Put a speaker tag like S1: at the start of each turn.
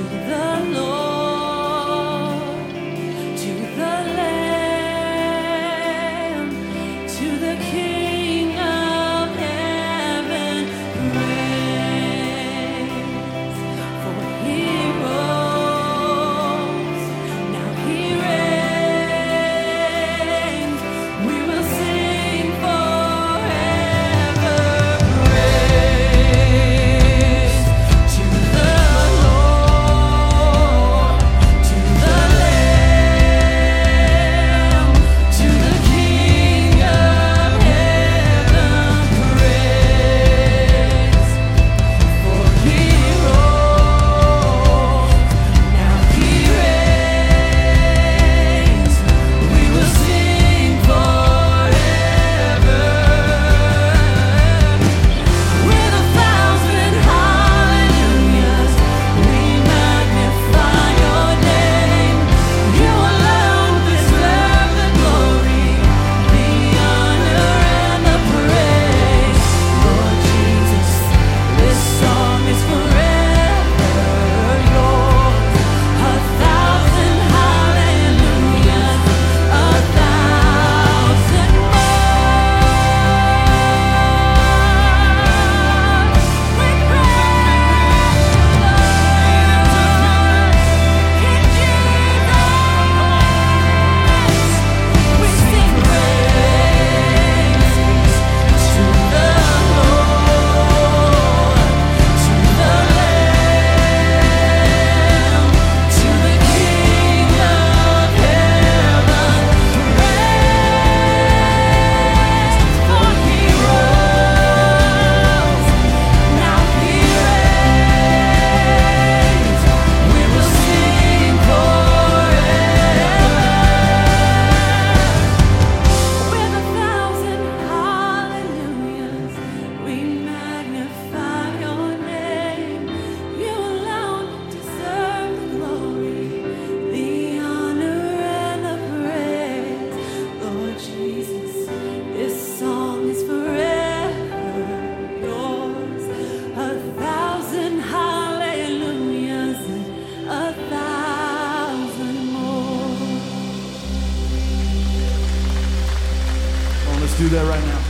S1: to the
S2: do that right now.